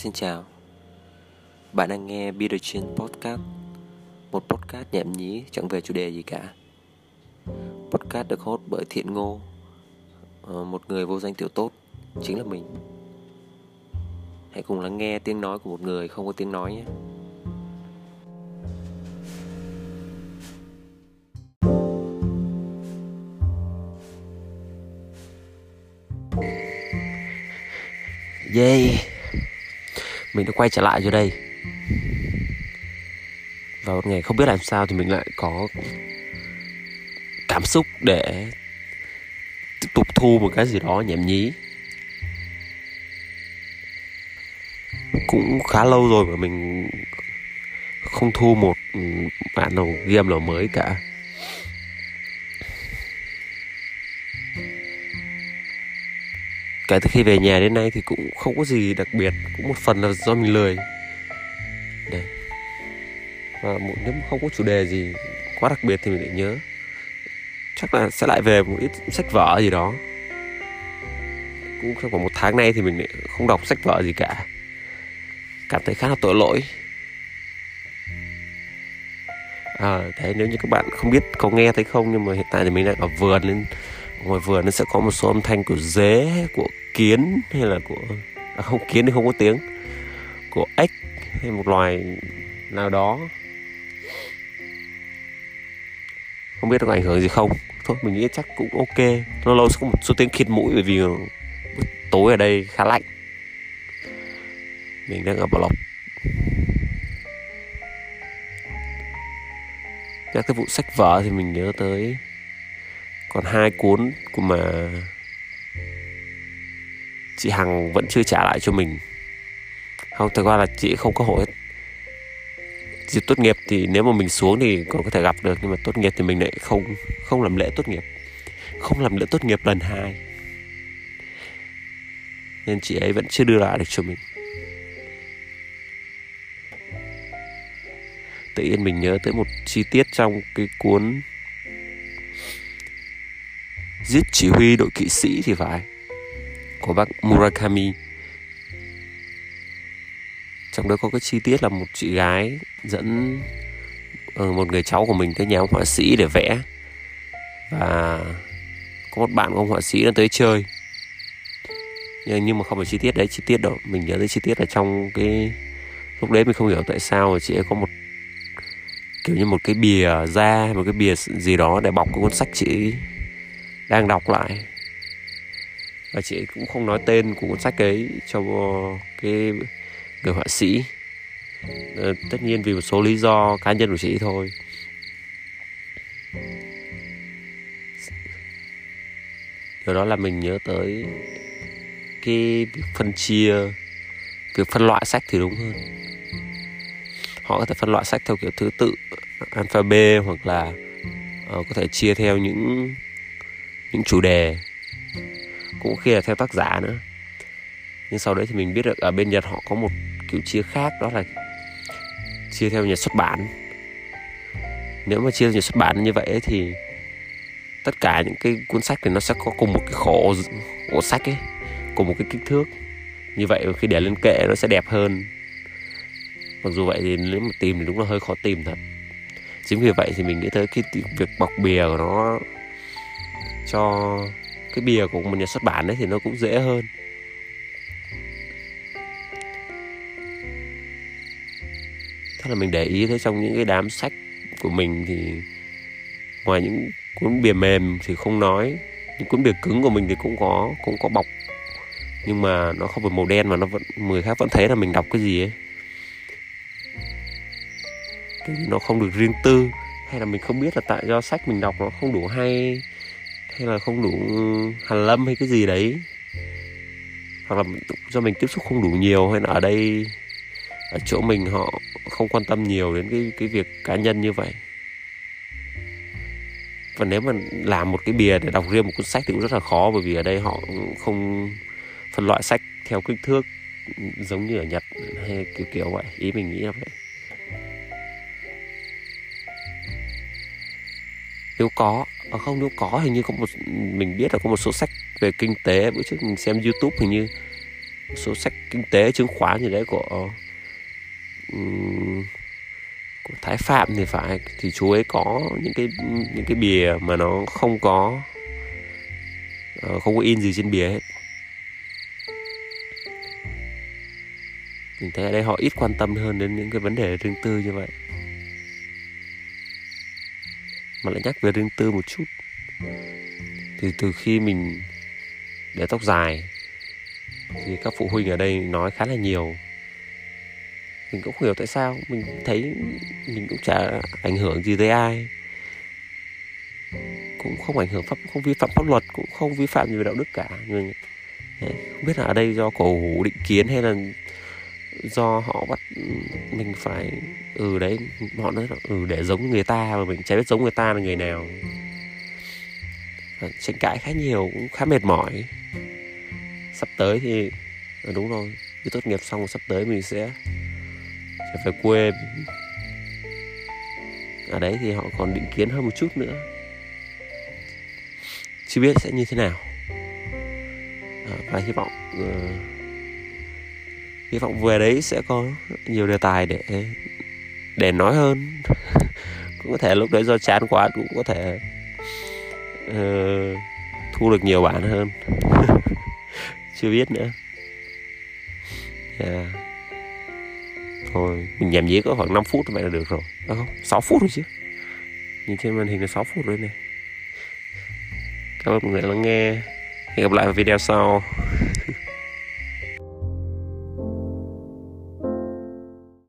Xin chào. Bạn đang nghe Peter Chin Podcast, Một podcast nhảm nhí chẳng về chủ đề gì cả. Podcast được hốt bởi Thiện Ngô ờ, Một người vô danh tiểu tốt, Chính là mình. Hãy cùng lắng nghe tiếng nói của một người không có tiếng nói nhé. Yay. Mình đã quay trở lại rồi đây. Và một ngày không biết làm sao thì mình lại có Cảm xúc để Tiếp tục thu một cái gì đó nhảm nhí. Cũng khá lâu rồi mà mình Không thu một bản nào game nào mới cả. Kể từ khi về nhà đến nay thì cũng không có gì đặc biệt cũng một phần là do mình lười. Đây. và một nếu không có chủ đề gì quá đặc biệt thì mình lại nhớ. Chắc là sẽ lại về một ít sách vở gì đó. Cũng trong khoảng một tháng nay thì mình lại không đọc sách vở gì cả. Cảm thấy khá là tội lỗi. À, đấy nếu như các bạn không biết có nghe thấy không nhưng mà hiện tại thì mình đang ở vườn nên ngoài vườn nó sẽ có một số âm thanh của dế của kiến hay là của à, không kiến thì không có tiếng của ếch hay một loài nào đó. Không biết có ảnh hưởng gì không. Thôi mình nghĩ chắc cũng ok. Lâu lâu sẽ có một số tiếng khịt mũi bởi vì tối ở đây khá lạnh. Mình đang ở bảo lộc. Nhắc tới vụ sách vở thì mình nhớ tới. Còn hai cuốn của mà chị hằng vẫn chưa trả lại cho mình. Không, thực ra là chị không có hội dịp tốt nghiệp thì nếu mà mình xuống thì còn có thể gặp được, nhưng mà tốt nghiệp thì mình lại không không làm lễ tốt nghiệp. Không làm lễ tốt nghiệp lần hai. Nên chị ấy vẫn chưa đưa lại được cho mình. Tự nhiên mình nhớ tới một chi tiết trong cái cuốn giết chỉ huy đội kỵ sĩ thì phải của bác Murakami. Trong đó có cái chi tiết là một chị gái dẫn ờ, một người cháu của mình tới nhà ông họa sĩ để vẽ. Và có một bạn của ông họa sĩ nó tới chơi. Nhưng mà không phải chi tiết đấy, chi tiết đó, mình nhớ tới chi tiết là trong cái, lúc đấy mình không hiểu tại sao mà chị ấy có một, kiểu như một cái bìa da, một cái bìa gì đó để bọc cái cuốn sách chị đang đọc lại và chị cũng không nói tên của cuốn sách ấy cho cái người họa sĩ. Ờ, tất nhiên vì một số lý do cá nhân của chị thôi. Điều đó là mình nhớ tới cái việc phân chia việc phân loại sách thì đúng hơn. Họ có thể phân loại sách theo kiểu thứ tự alphabet hoặc là uh, có thể chia theo những những chủ đề cũng khi là theo tác giả nữa. Nhưng sau đấy thì mình biết được ở bên nhật họ có một kiểu chia khác đó là chia theo nhà xuất bản. Nếu mà chia theo nhà xuất bản như vậy ấy, thì tất cả những cái cuốn sách thì nó sẽ có cùng một cái khổ ổ sách ấy cùng một cái kích thước. Như vậy khi để lên kệ nó sẽ đẹp hơn. Mặc dù vậy thì nếu mà tìm thì đúng là hơi khó tìm thật. Chính vì vậy thì mình nghĩ tới cái việc bọc bìa của nó cho cái bìa của một nhà xuất bản đấy thì nó cũng dễ hơn. Thế là mình để ý thấy trong những cái đám sách của mình thì ngoài những cuốn bìa mềm thì không nói, những cuốn bìa cứng của mình thì cũng có cũng có bọc. Nhưng mà nó không phải màu đen mà nó vẫn, người khác vẫn thấy là mình đọc cái gì ấy. Cái nó không được riêng tư, hay là mình không biết là tại do sách mình đọc nó không đủ hay hay là không đủ hàn lâm hay cái gì đấy. Hoặc là do mình tiếp xúc không đủ nhiều hay là ở đây, ở chỗ mình họ không quan tâm nhiều đến cái cái việc cá nhân như vậy. Và nếu mà làm một cái bìa để đọc riêng một cuốn sách thì cũng rất là khó, bởi vì ở đây họ không phân loại sách theo kích thước giống như ở Nhật hay kiểu kiểu vậy. Ý mình nghĩ là vậy. Nếu có à không nếu có hình như có một mình biết là có một số sách về kinh tế bữa trước mình xem youtube hình như số sách kinh tế chứng khoán gì đấy của um, của Thái Phạm thì phải. Thì chú ấy có những cái những cái bìa mà nó không có uh, không có in gì trên bìa hết. Mình thấy ở đây họ ít quan tâm hơn đến những cái vấn đề riêng tư như vậy mà lại nhắc về riêng tư một chút. Thì từ khi mình để tóc dài, thì các phụ huynh ở đây nói khá là nhiều. Mình cũng không hiểu tại sao, mình thấy mình cũng chả ảnh hưởng gì tới ai. Cũng không ảnh hưởng pháp, không vi phạm pháp luật, cũng không vi phạm gì về đạo đức cả. Nhưng không biết là ở đây do cổ hủ định kiến hay là do họ bắt mình phải ừ đấy họ nói là ừ để giống người ta mà mình chả biết giống người ta là người nào. Tranh cãi khá nhiều cũng khá mệt mỏi. Sắp tới thì ừ, đúng rồi khi tốt nghiệp xong sắp tới mình sẽ sẽ phải quê. Ở đấy thì họ còn định kiến hơn một chút nữa. Chưa biết sẽ như thế nào. À, và hy vọng uh, hy vọng về đấy sẽ có nhiều đề tài để để nói hơn. Cũng có thể lúc đấy do chán quá cũng có thể uh, thu được nhiều bạn hơn. Chưa biết nữa. Yeah. thôi mình nhảm nhí có khoảng 5 phút vậy là được rồi. Đúng không 6 phút rồi chứ. Nhìn trên màn hình là 6 phút rồi này. Cảm ơn mọi người lắng nghe. Hẹn gặp lại vào video sau.